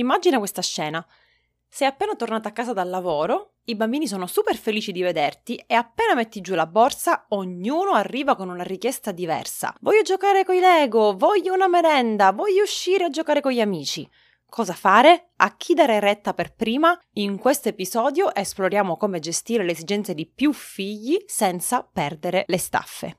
Immagina questa scena. Sei appena tornata a casa dal lavoro, i bambini sono super felici di vederti e appena metti giù la borsa, ognuno arriva con una richiesta diversa. Voglio giocare con i Lego, voglio una merenda, voglio uscire a giocare con gli amici. Cosa fare? A chi dare retta per prima? In questo episodio esploriamo come gestire le esigenze di più figli senza perdere le staffe.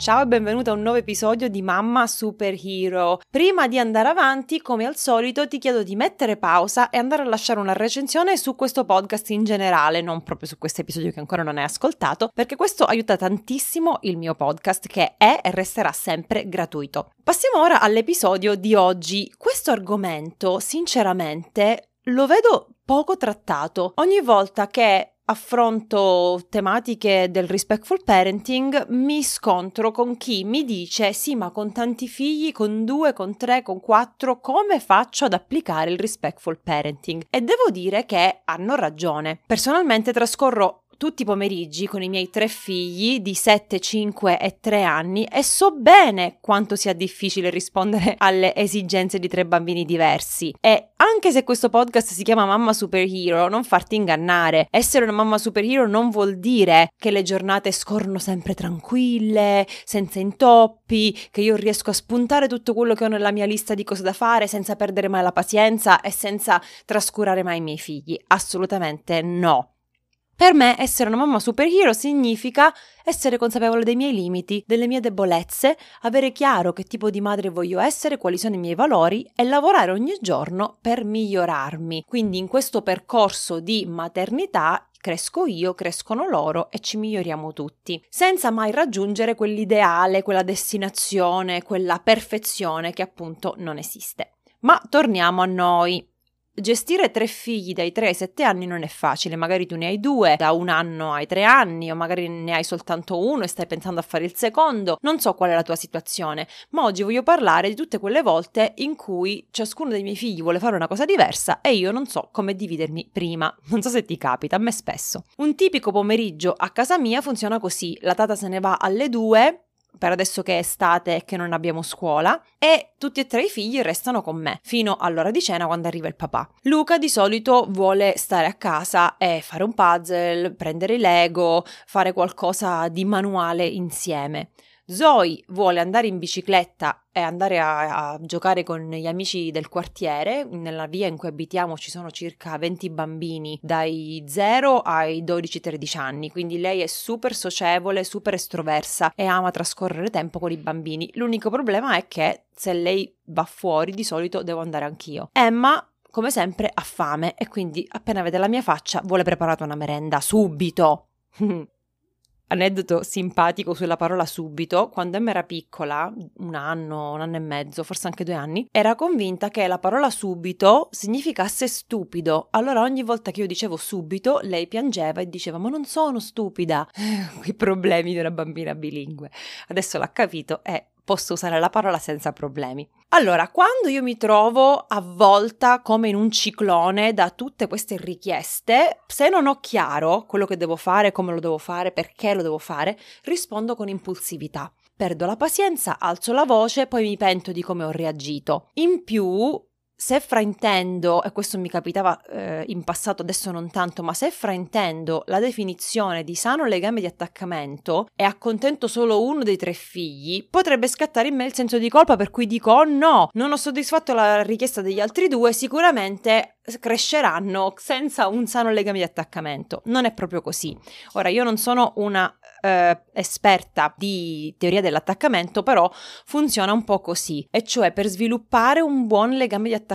Ciao e benvenuta a un nuovo episodio di Mamma Superhero. Prima di andare avanti, come al solito, ti chiedo di mettere pausa e andare a lasciare una recensione su questo podcast in generale, non proprio su questo episodio che ancora non hai ascoltato, perché questo aiuta tantissimo il mio podcast che è e resterà sempre gratuito. Passiamo ora all'episodio di oggi. Questo argomento, sinceramente, lo vedo poco trattato. Ogni volta che affronto tematiche del respectful parenting, mi scontro con chi mi dice sì, ma con tanti figli, con due, con tre, con quattro, come faccio ad applicare il respectful parenting? E devo dire che hanno ragione. Personalmente trascorro tutti i pomeriggi con i miei tre figli di 7, 5 e 3 anni e so bene quanto sia difficile rispondere alle esigenze di tre bambini diversi. E anche se questo podcast si chiama Mamma Superhero, non farti ingannare. Essere una mamma superhero non vuol dire che le giornate scorrono sempre tranquille, senza intoppi, che io riesco a spuntare tutto quello che ho nella mia lista di cose da fare senza perdere mai la pazienza e senza trascurare mai i miei figli. Assolutamente no. Per me essere una mamma superhero significa essere consapevole dei miei limiti, delle mie debolezze, avere chiaro che tipo di madre voglio essere, quali sono i miei valori e lavorare ogni giorno per migliorarmi. Quindi in questo percorso di maternità cresco io, crescono loro e ci miglioriamo tutti, senza mai raggiungere quell'ideale, quella destinazione, quella perfezione che appunto non esiste. Ma torniamo a noi. Gestire tre figli dai 3 ai 7 anni non è facile, magari tu ne hai due, da un anno ai tre anni o magari ne hai soltanto uno e stai pensando a fare il secondo, non so qual è la tua situazione, ma oggi voglio parlare di tutte quelle volte in cui ciascuno dei miei figli vuole fare una cosa diversa e io non so come dividermi prima. Non so se ti capita, a me spesso. Un tipico pomeriggio a casa mia funziona così, la tata se ne va alle 2, per adesso che è estate e che non abbiamo scuola, e tutti e tre i figli restano con me fino all'ora di cena quando arriva il papà. Luca di solito vuole stare a casa e fare un puzzle, prendere i Lego, fare qualcosa di manuale insieme. Zoe vuole andare in bicicletta e andare a, a, giocare con gli amici del quartiere. Nella via in cui abitiamo ci sono circa 20 bambini dai 0 ai 12-13 anni, quindi lei è super socievole, super estroversa e ama trascorrere tempo con i bambini. L'unico problema è che se lei va fuori di solito devo andare anch'io. Emma come sempre ha fame e quindi appena vede la mia faccia vuole preparare una merenda subito. aneddoto simpatico sulla parola subito, quando Emma era piccola, un anno, un anno e mezzo, forse anche due anni, era convinta che la parola subito significasse stupido. Allora ogni volta che io dicevo subito, lei piangeva e diceva ma non sono stupida. I problemi di una bambina bilingue. Adesso l'ha capito e posso usare la parola senza problemi. Allora, quando io mi trovo avvolta come in un ciclone da tutte queste richieste, se non ho chiaro quello che devo fare, come lo devo fare, perché lo devo fare, rispondo con impulsività. Perdo la pazienza, alzo la voce, poi mi pento di come ho reagito. In più, se fraintendo, e questo mi capitava eh, in passato, adesso non tanto, ma se fraintendo la definizione di sano legame di attaccamento e accontento solo uno dei tre figli, potrebbe scattare in me il senso di colpa per cui dico oh no, non ho soddisfatto la richiesta degli altri due, sicuramente cresceranno senza un sano legame di attaccamento. Non è proprio così. Ora, io non sono una eh, esperta di teoria dell'attaccamento, però funziona un po' così, e cioè per sviluppare un buon legame di attaccamento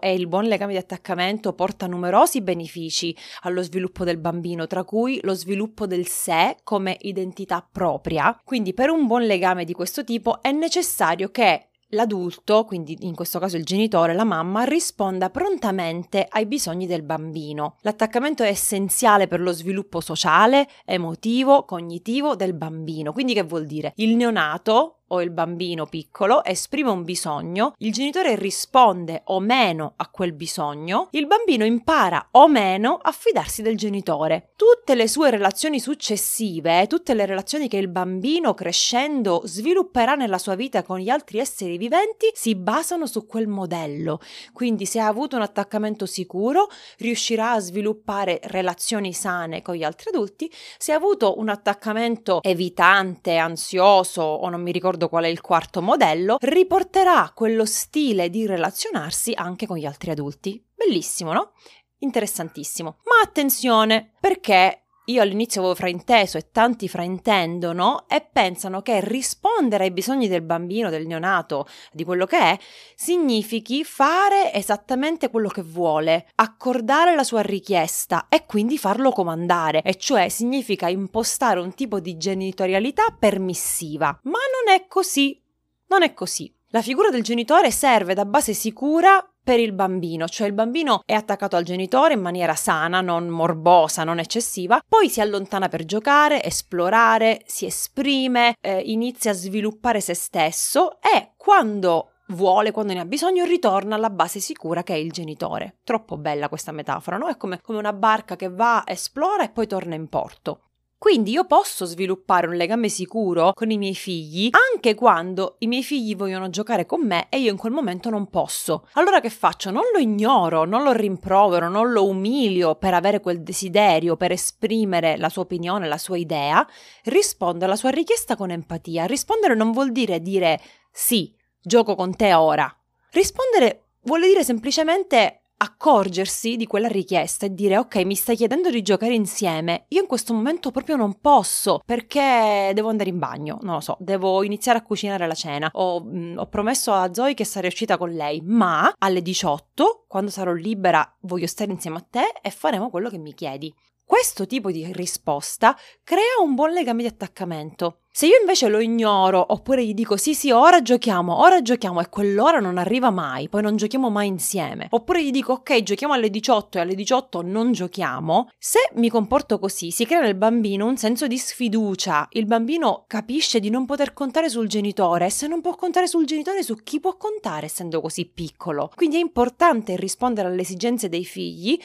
e il buon legame di attaccamento porta numerosi benefici allo sviluppo del bambino, tra cui lo sviluppo del sé come identità propria. Quindi per un buon legame di questo tipo è necessario che l'adulto, quindi in questo caso il genitore, la mamma, risponda prontamente ai bisogni del bambino. L'attaccamento è essenziale per lo sviluppo sociale, emotivo, cognitivo del bambino. Quindi che vuol dire? Il neonato o il bambino piccolo esprime un bisogno, il genitore risponde o meno a quel bisogno, il bambino impara o meno a fidarsi del genitore. Tutte le sue relazioni successive, tutte le relazioni che il bambino crescendo svilupperà nella sua vita con gli altri esseri viventi si basano su quel modello. Quindi se ha avuto un attaccamento sicuro, riuscirà a sviluppare relazioni sane con gli altri adulti, se ha avuto un attaccamento evitante, ansioso o non mi ricordo qual è il quarto modello, riporterà quello stile di relazionarsi anche con gli altri adulti. Bellissimo, no? Interessantissimo. Ma attenzione, perché io all'inizio avevo frainteso e tanti fraintendono e pensano che rispondere ai bisogni del bambino, del neonato, di quello che è, significhi fare esattamente quello che vuole, accordare la sua richiesta e quindi farlo comandare, e cioè significa impostare un tipo di genitorialità permissiva. Ma non è così. Non è così. La figura del genitore serve da base sicura per il bambino, cioè il bambino è attaccato al genitore in maniera sana, non morbosa, non eccessiva, poi si allontana per giocare, esplorare, si esprime, eh, inizia a sviluppare se stesso e quando vuole, quando ne ha bisogno, ritorna alla base sicura che è il genitore. Troppo bella questa metafora, no? È come, come una barca che va, esplora e poi torna in porto. Quindi io posso sviluppare un legame sicuro con i miei figli anche quando i miei figli vogliono giocare con me e io in quel momento non posso. Allora che faccio? Non lo ignoro, non lo rimprovero, non lo umilio per avere quel desiderio, per esprimere la sua opinione, la sua idea, rispondo alla sua richiesta con empatia. Rispondere non vuol dire dire sì, gioco con te ora. Rispondere vuole dire semplicemente accorgersi di quella richiesta e dire ok mi stai chiedendo di giocare insieme. Io in questo momento proprio non posso perché devo andare in bagno. Non lo so devo iniziare a cucinare la cena. Ho, mh, mm, ho promesso a Zoe che sarei uscita con lei ma alle 18 quando sarò libera voglio stare insieme a te e faremo quello che mi chiedi. Questo tipo di risposta crea un buon legame di attaccamento. Se io invece lo ignoro oppure gli dico sì sì ora giochiamo, ora giochiamo e quell'ora non arriva mai, poi non giochiamo mai insieme, oppure gli dico ok giochiamo alle 18 e alle 18 non giochiamo, se mi comporto così si crea nel bambino un senso di sfiducia, il bambino capisce di non poter contare sul genitore e se non può contare sul genitore su chi può contare essendo così piccolo. Quindi è importante rispondere alle esigenze dei figli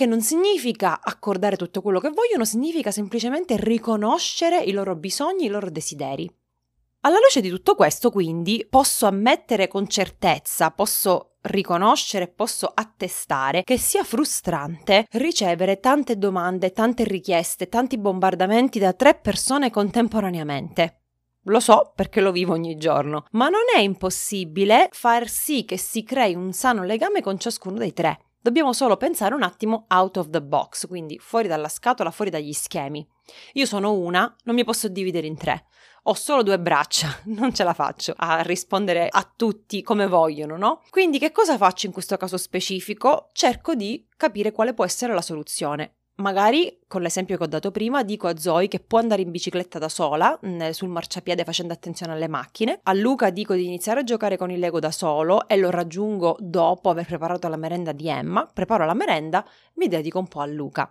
che non significa accordare tutto quello che vogliono, significa semplicemente riconoscere i loro bisogni, i loro desideri. Alla luce di tutto questo, quindi, posso ammettere con certezza, posso riconoscere, posso attestare che sia frustrante ricevere tante domande, tante richieste, tanti bombardamenti da tre persone contemporaneamente. Lo so perché lo vivo ogni giorno, ma non è impossibile far sì che si crei un sano legame con ciascuno dei tre. Dobbiamo solo pensare un attimo out of the box, quindi fuori dalla scatola, fuori dagli schemi. Io sono una, non mi posso dividere in tre. Ho solo due braccia, non ce la faccio a rispondere a tutti come vogliono, no? Quindi che cosa faccio in questo caso specifico? Cerco di capire quale può essere la soluzione. Magari, con l'esempio che ho dato prima, dico a Zoe che può andare in bicicletta da sola, sul marciapiede facendo attenzione alle macchine. A Luca dico di iniziare a giocare con il Lego da solo e lo raggiungo dopo aver preparato la merenda di Emma. Preparo la merenda, mi dedico un po' a Luca.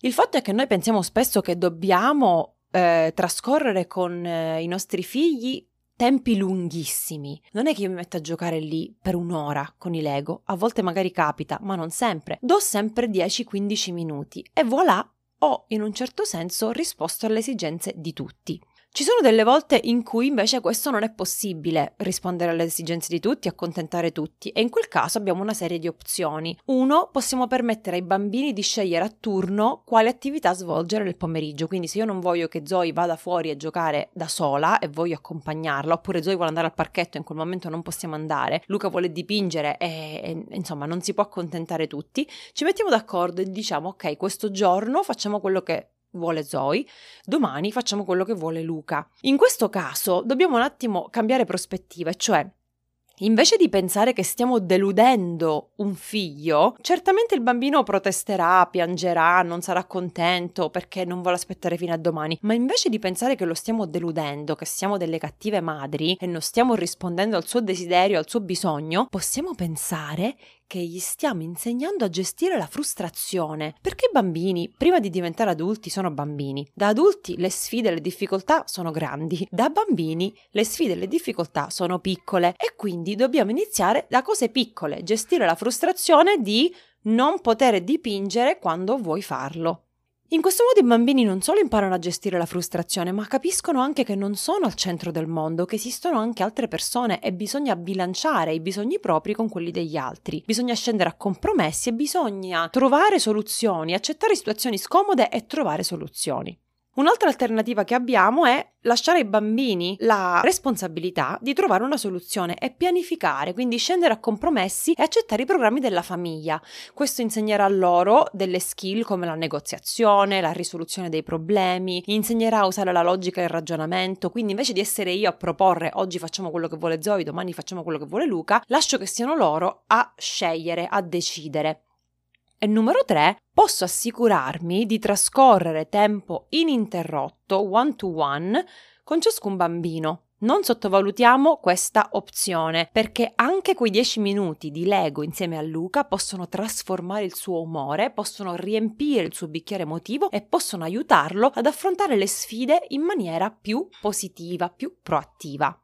Il fatto è che noi pensiamo spesso che dobbiamo eh, trascorrere con eh, i nostri figli tempi lunghissimi. Non è che io mi metto a giocare lì per un'ora con i Lego, a volte magari capita, ma non sempre. Do sempre 10-15 minuti e voilà, ho in un certo senso risposto alle esigenze di tutti. Ci sono delle volte in cui invece questo non è possibile, rispondere alle esigenze di tutti, accontentare tutti, e in quel caso abbiamo una serie di opzioni. Uno, possiamo permettere ai bambini di scegliere a turno quale attività svolgere nel pomeriggio, quindi se io non voglio che Zoe vada fuori a giocare da sola e voglio accompagnarla, oppure Zoe vuole andare al parchetto e in quel momento non possiamo andare, Luca vuole dipingere e, e insomma non si può accontentare tutti, ci mettiamo d'accordo e diciamo ok, questo giorno facciamo quello che vuole Zoe, domani facciamo quello che vuole Luca. In questo caso dobbiamo un attimo cambiare prospettiva, cioè Invece di pensare che stiamo deludendo un figlio, certamente il bambino protesterà, piangerà, non sarà contento perché non vuole aspettare fino a domani, ma invece di pensare che lo stiamo deludendo, che siamo delle cattive madri e non stiamo rispondendo al suo desiderio, al suo bisogno, possiamo pensare che gli stiamo insegnando a gestire la frustrazione. Perché i bambini, prima di diventare adulti, sono bambini. Da adulti le sfide e le difficoltà sono grandi, da bambini le sfide e le difficoltà sono piccole e quindi dobbiamo iniziare da cose piccole, gestire la frustrazione di non poter dipingere quando vuoi farlo. In questo modo i bambini non solo imparano a gestire la frustrazione, ma capiscono anche che non sono al centro del mondo, che esistono anche altre persone e bisogna bilanciare i bisogni propri con quelli degli altri. Bisogna scendere a compromessi e bisogna trovare soluzioni, accettare situazioni scomode e trovare soluzioni. Un'altra alternativa che abbiamo è lasciare ai bambini la responsabilità di trovare una soluzione e pianificare, quindi scendere a compromessi e accettare i programmi della famiglia. Questo insegnerà loro delle skill come la negoziazione, la risoluzione dei problemi, insegnerà a usare la logica e il ragionamento, quindi invece di essere io a proporre oggi facciamo quello che vuole Zoe, domani facciamo quello che vuole Luca, lascio che siano loro a scegliere, a decidere. E numero 3, posso assicurarmi di trascorrere tempo ininterrotto, one to one, con ciascun bambino. Non sottovalutiamo questa opzione perché anche quei 10 minuti di Lego insieme a Luca possono trasformare il suo umore, possono riempire il suo bicchiere emotivo e possono aiutarlo ad affrontare le sfide in maniera più positiva, più proattiva.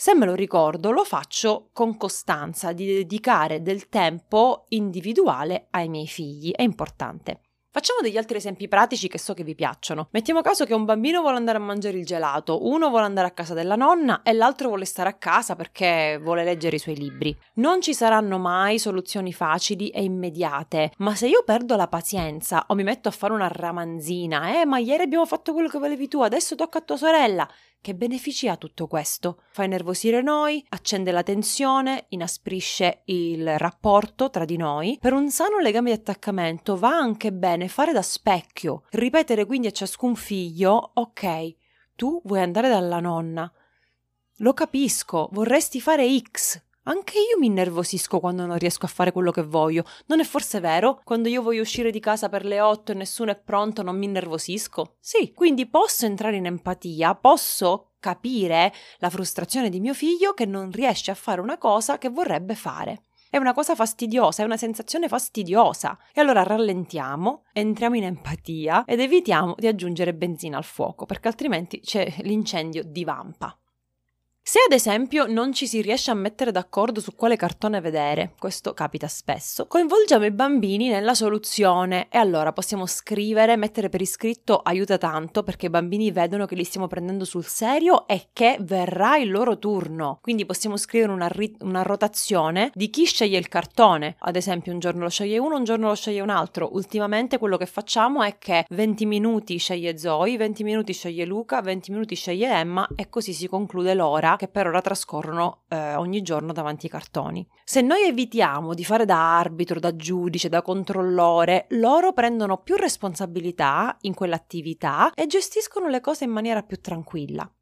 Se me lo ricordo, lo faccio con costanza di dedicare del tempo individuale ai miei figli, è importante. Facciamo degli altri esempi pratici che so che vi piacciono. Mettiamo caso che un bambino vuole andare a mangiare il gelato, uno vuole andare a casa della nonna e l'altro vuole stare a casa perché vuole leggere i suoi libri. Non ci saranno mai soluzioni facili e immediate, ma se io perdo la pazienza o mi metto a fare una ramanzina, eh, ma ieri abbiamo fatto quello che volevi tu, adesso tocca a tua sorella, che benefici ha tutto questo? Fa innervosire noi, accende la tensione, inasprisce il rapporto tra di noi. Per un sano legame di attaccamento va anche bene fare da specchio, ripetere quindi a ciascun figlio, ok, tu vuoi andare dalla nonna. Lo capisco, vorresti fare X, anche io mi innervosisco quando non riesco a fare quello che voglio. Non è forse vero? Quando io voglio uscire di casa per le 8 e nessuno è pronto, non mi innervosisco? Sì, quindi posso entrare in empatia, posso capire la frustrazione di mio figlio che non riesce a fare una cosa che vorrebbe fare. È una cosa fastidiosa, è una sensazione fastidiosa. E allora rallentiamo, entriamo in empatia ed evitiamo di aggiungere benzina al fuoco, perché altrimenti c'è l'incendio divampa. Se ad esempio non ci si riesce a mettere d'accordo su quale cartone vedere, questo capita spesso, coinvolgiamo i bambini nella soluzione e allora possiamo scrivere, mettere per iscritto aiuta tanto perché i bambini vedono che li stiamo prendendo sul serio e che verrà il loro turno. Quindi possiamo scrivere una, ri- una rotazione di chi sceglie il cartone. Ad esempio un giorno lo sceglie uno, un giorno lo sceglie un altro. Ultimamente quello che facciamo è che 20 minuti sceglie Zoe, 20 minuti sceglie Luca, 20 minuti sceglie Emma e così si conclude l'ora che per ora trascorrono eh, ogni giorno davanti ai cartoni. Se noi evitiamo di fare da arbitro, da giudice, da controllore, loro prendono più responsabilità in quell'attività e gestiscono le cose in maniera più tranquilla.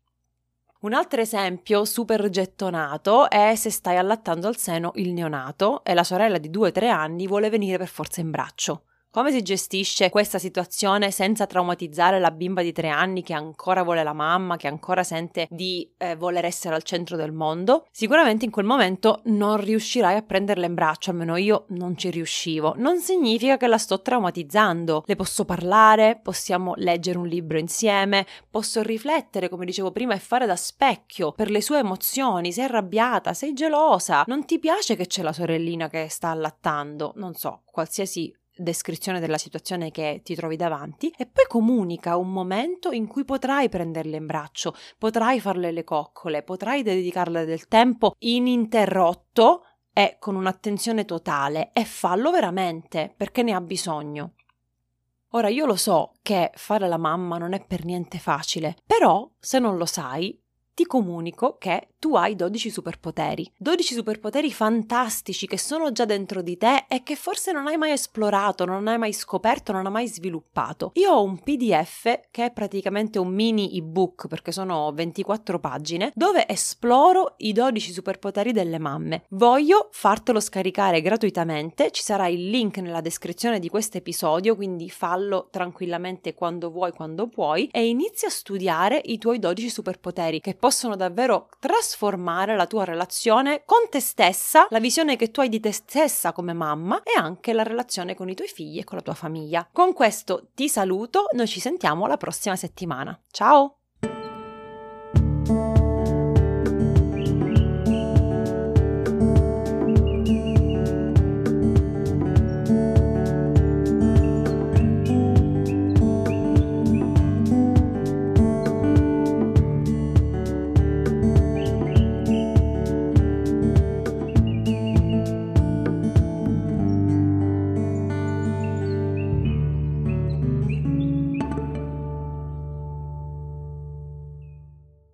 Un altro esempio super gettonato è se stai allattando al seno il neonato e la sorella di 2-3 anni vuole venire per forza in braccio. Come si gestisce questa situazione senza traumatizzare la bimba di tre anni che ancora vuole la mamma, che ancora sente di eh, voler essere al centro del mondo? Sicuramente in quel momento non riuscirai a prenderla in braccio, almeno io non ci riuscivo. Non significa che la sto traumatizzando. Le posso parlare, possiamo leggere un libro insieme, posso riflettere, come dicevo prima, e fare da specchio per le sue emozioni. Sei arrabbiata, sei gelosa, non ti piace che c'è la sorellina che sta allattando, non so, qualsiasi descrizione della situazione che ti trovi davanti e poi comunica un momento in cui potrai prenderle in braccio, potrai farle le coccole, potrai dedicarle del tempo ininterrotto e con un'attenzione totale e fallo veramente perché ne ha bisogno. Ora io lo so che fare la mamma non è per niente facile, però se non lo sai, ti comunico che tu hai 12 superpoteri. 12 superpoteri fantastici che sono già dentro di te e che forse non hai mai esplorato, non hai mai scoperto, non hai mai sviluppato. Io ho un PDF che è praticamente un mini ebook perché sono 24 pagine dove esploro i 12 superpoteri delle mamme. Voglio fartelo scaricare gratuitamente, ci sarà il link nella descrizione di questo episodio, quindi fallo tranquillamente quando vuoi, quando puoi e inizia a studiare i tuoi 12 superpoteri che possono davvero trasformare la tua relazione con te stessa, la visione che tu hai di te stessa come mamma e anche la relazione con i tuoi figli e con la tua famiglia. Con questo ti saluto, noi ci sentiamo la prossima settimana. Ciao!